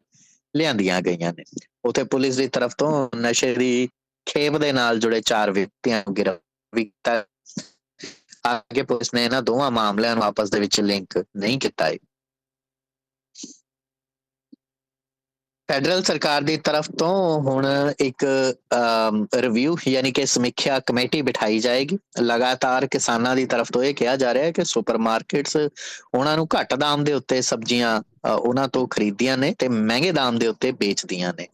ਲਿਆਂਦੀਆਂ ਗਈਆਂ ਨੇ। ਉਥੇ ਪੁਲਿਸ ਦੀ ਤਰਫ ਤੋਂ ਨਸ਼ੇ ਦੀ ਖੇਪ ਦੇ ਨਾਲ ਜੁੜੇ ਚਾਰ ਵਿਅਕਤੀਆਂ ਨੂੰ ਗ੍ਰਿਫਤਾਰ ਕੀਤਾ। ਅੱਗੇ ਪੁਲਿਸ ਨੇ ਇਹਨਾਂ ਦੋਵਾਂ ਮਾਮਲਿਆਂ ਨੂੰ ਆਪਸ ਦੇ ਵਿੱਚ ਲਿੰਕ ਨਹੀਂ ਕੀਤਾ ਹੈ ਫੈਡਰਲ ਸਰਕਾਰ ਦੀ ਤਰਫ ਤੋਂ ਹੁਣ ਇੱਕ ਰਿਵਿਊ ਯਾਨੀ ਕਿ ਸਮੀਖਿਆ ਕਮੇਟੀ ਬਿਠਾਈ ਜਾਏਗੀ। ਲਗਾਤਾਰ ਕਿਸਾਨਾਂ ਦੀ ਤਰਫ ਤੋਂ ਇਹ ਕਿਹਾ ਜਾ ਰਿਹਾ ਹੈ ਕਿ ਸੁਪਰਮਾਰਕਟਸ ਉਹਨਾਂ ਨੂੰ ਘੱਟ ਦਾਮ ਦੇ ਉੱਤੇ ਸਬਜ਼ੀਆਂ ਉਹਨਾਂ ਤੋਂ ਖਰੀਦੀਆਂ ਨੇ ਤੇ ਮਹਿੰਗੇ ਦਾਮ ਦੇ ਉੱਤੇ ਵੇਚਦੀਆਂ ਨੇ।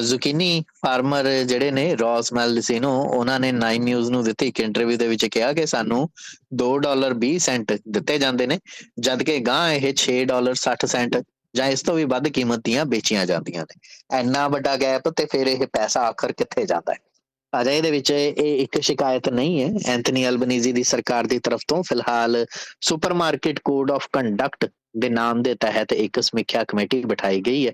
ਜ਼ੁਕੀਨੀ ਫਾਰਮਰ ਜਿਹੜੇ ਨੇ ਰੌਸ ਮੈਲਸਿਨੋ ਉਹਨਾਂ ਨੇ 9 ਨਿਊਜ਼ ਨੂੰ ਦਿੱਤੀ। ਇੱਕ ਇੰਟਰਵਿਊ ਦੇ ਵਿੱਚ ਕਿਹਾ ਕਿ ਸਾਨੂੰ 2 ਡਾਲਰ 20 ਸੈਂਟ ਦਿੱਤੇ ਜਾਂਦੇ ਨੇ, ਜਦ ਕਿ ਗਾਂ ਇਹ 6 ਡਾਲਰ 60 ਸੈਂਟ ਜਾਂ ਇਸ ਤੋਂ ਵੀ ਵੱਧ ਕੀਮਤ ਦੀਆਂ ਵੇਚੀਆਂ ਜਾਂਦੀਆਂ ਨੇ। ਐਨਾ ਵੱਡਾ ਗੈਪ ਤੇ ਫਿਰ ਇਹ ਪੈਸਾ ਆਖਰ ਕਿੱਥੇ ਜਾਂਦਾ ਹੈ? ਅਜੇ ਇਹਦੇ ਵਿੱਚ ਇਹ ਇੱਕ ਸ਼ਿਕਾਇਤ ਨਹੀਂ ਹੈ। ਐਂਥਨੀ ਅਲਬਨੀਜ਼ੀ ਦੀ ਸਰਕਾਰ ਦੀ ਤਰਫ ਤੋਂ ਫਿਲਹਾਲ ਸੁਪਰਮਾਰਕਟ ਕੋਡ ਆਫ ਕੰਡਕਟ ਦੇ ਨਾਮ ਦੇ ਤਹਿਤ ਇੱਕ ਸਮੀਖਿਆ ਕਮੇਟੀ ਬਿਠਾਈ ਗਈ ਹੈ,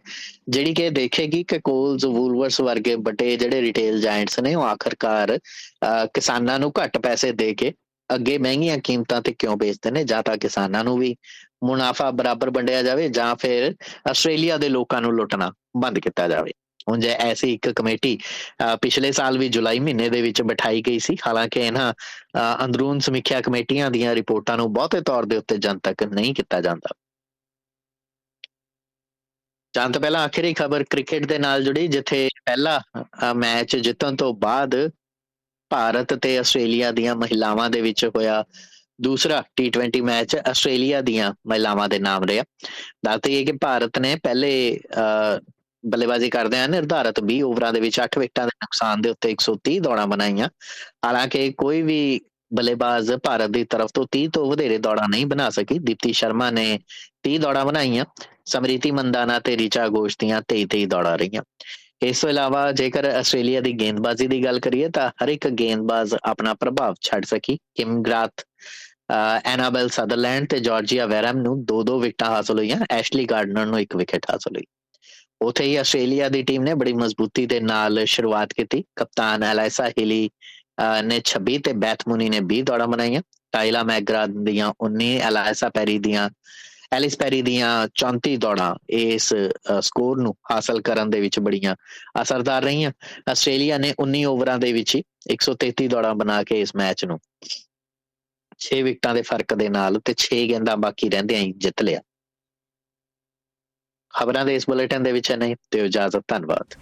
ਜਿਹੜੀ ਕਿ ਦੇਖੇਗੀ ਕਿ ਕੋਲਸ ਵੂਲਵਰਸ ਵਰਗੇ ਵੱਡੇ ਜਿਹੜੇ ਰਿਟੇਲ ਜਾਇੰਟਸ ਨੇ, ਉਹ ਆਖਰਕਾਰ ਕਿਸਾਨਾਂ ਨੂੰ ਘੱਟ ਪੈਸੇ ਦੇ ਕੇ ਅੱਗੇ ਮਹਿੰਗੀਆਂ ਕੀਮਤਾਂ ਤੇ ਕਿਉਂ ਵੇਚਦੇ ਨੇ, ਜਾਂ ਤਾਂ ਕਿਸਾਨਾਂ ਨੂੰ ਵੀ ਮੁਨਾਫਾ ਬਰਾਬਰ ਵੰਡਿਆ ਜਾਵੇ, ਜਾਂ ਫਿਰ ਆਸਟ੍ਰੇਲੀਆ ਦੇ ਲੋਕਾਂ ਨੂੰ ਲੁੱਟਣਾ ਬੰਦ ਕੀਤਾ ਜਾਵੇ। ਹੁਣ ਜੇ ਐਸੀ ਇੱਕ ਕਮੇਟੀ ਪਿਛਲੇ ਸਾਲ ਵੀ ਜੁਲਾਈ ਮਹੀਨੇ ਦੇ ਵਿੱਚ ਬਿਠਾਈ ਗਈ ਸੀ। ਹਾਲਾਂਕਿ ਇਹਨਾਂ ਅੰਦਰੂਨ ਸਮੀਖਿਆ ਕਮੇਟੀਆਂ ਦੀਆਂ ਰਿਪੋਰਟਾਂ ਨੂੰ ਬਹੁਤੇ ਤੌਰ ਦੇ ਉੱਤੇ ਜਨਤਕ ਨਹੀਂ ਕੀਤਾ ਜਾਂਦਾ। ਜਾਂ ਤਾਂ ਪਹਿਲਾਂ ਆਖਰੀ ਖਬਰ ਕ੍ਰਿਕਟ ਦੇ ਨਾਲ ਜੁੜੀ, ਜਿੱਥੇ ਪਹਿਲਾ ਮੈਚ ਜਿੱਤਣ ਤੋਂ ਬਾਅਦ ਭਾਰਤ ਤੇ ਆਸਟ੍ਰੇਲੀਆ ਦੀਆਂ ਮਹਿਲਾਵਾਂ ਦੇ ਵਿੱਚ ਹੋਇਆ ਦੂਸਰਾ T20 ਮੈਚ ਆਸਟ੍ਰੇਲੀਆ ਦੀਆਂ ਮਹਿਲਾਵਾਂ ਦੇ ਨਾਮ ਰਿਹਾ। ਦੱਸਦੇ ਇਹ ਕਿ ਭਾਰਤ ਨੇ ਪਹਿਲੇ ਬੱਲੇਬਾਜ਼ੀ ਕਰਦੇ ਆ ਨਿਰਧਾਰਤ 20 ਓਵਰਾਂ ਦੇ ਵਿੱਚ 8 ਵਿਕਟਾਂ ਦੇ ਨੁਕਸਾਨ ਦੇ ਉੱਤੇ 130 ਦੌੜਾਂ ਬਣਾਈਆਂ। ਹਾਲਾਂਕਿ ਕੋਈ ਵੀ ਬੱਲੇਬਾਜ਼ ਭਾਰਤ ਦੀ ਤਰਫ ਤੋਂ 30 ਤੋਂ ਵਧੇਰੇ ਦੌੜਾਂ ਨਹੀਂ ਬਣਾ ਸਕੀ। ਦੀਪਤੀ ਸ਼ਰਮਾ ਨੇ 30 ਦੌੜਾਂ ਬਣਾਈਆਂ। ਸਮਰੀਤੀ ਮੰਦਾਨਾ ਤੇ ਰਿਚਾ ਗੋਸ਼ ਦੀਆਂ 23 23 ਦੌੜਾਂ ਰਹੀਆਂ। ਇਸ ਤੋਂ ਇਲਾਵਾ ਜੇਕਰ ਆਸਟ੍ਰੇਲੀਆ ਦੀ ਗੇਂਦਬਾਜ਼ੀ ਦੀ ਗੱਲ ਕਰੀਏ ਤਾਂ ਹਰ ਇੱਕ ਗੇਂਦਬਾਜ਼ ਆਪਣਾ ਪ੍ਰਭਾਵ ਛੱਡ ਸਕੀ। ਕਿਮ ਗ੍ਰਾਥ ਐਨਾਬੈਲ ਸਦਰਲੈਂਡ ਤੇ ਜਾਰਜੀਆ ਵੈਰਮ ਨੂੰ ਦੋ ਦੋ ਵਿਕਟਾਂ ਹਾਸਲ ਹੋਈਆਂ। ਐਸ਼ਲੀ ਗਾਰਡਨਰ ਨੂੰ ਇੱਕ ਵਿਕਟ ਹਾਸਲ ਹੋਈ। ਉਥੇ ਹੀ ਆਸਟ੍ਰੇਲੀਆ ਦੀ ਟੀਮ ਨੇ ਬੜੀ ਮਜ਼ਬੂਤੀ ਦੇ ਨਾਲ ਸ਼ੁਰੂਆਤ ਕੀਤੀ। ਕਪਤਾਨ ਐਲਾਈਸਾ ਹਿਲੀ ਨੇ 26 ਤੇ ਬੈਥਮੂਨੀ ਨੇ 20 ਦੌੜਾਂ ਬਣਾਈਆਂ ਟਾਈਲਾ ਮੈਗਰਾ ਦੀਆਂ 19 ਐਲਾਈਸਾ ਪੈਰੀ ਦੀਆਂ ਐਲਿਸ ਪੈਰੀ ਦੀਆਂ 34 ਦੌੜਾਂ ਇਸ ਸਕੋਰ ਨੂੰ ਹਾਸਲ ਕਰਨ ਦੇ ਵਿੱਚ ਬੜੀਆਂ ਅਸਰਦਾਰ ਰਹੀਆਂ। ਆਸਟ੍ਰੇਲੀਆ ਨੇ 19 ਓਵਰਾਂ ਦੇ ਵਿੱਚ 133 ਦੌੜਾਂ ਬਣਾ ਕੇ ਇਸ ਮੈਚ ਨੂੰ 6 ਵਿਕਟਾਂ ਦੇ ਫ਼ਰਕ ਦੇ ਨਾਲ ਤੇ 6 ਗੇਂਦਾਂ ਬਾਕੀ ਰਹਿੰਦਿਆਂ ਹੀ ਜਿੱਤ ਲਿਆ। ਖਬਰਾਂ ਦੇ ਇਸ ਬੁਲੇਟਿਨ ਦੇ ਵਿੱਚ ਨਹੀਂ ਤੇ ਇਜਾਜ਼ਤ, ਧੰਨਵਾਦ।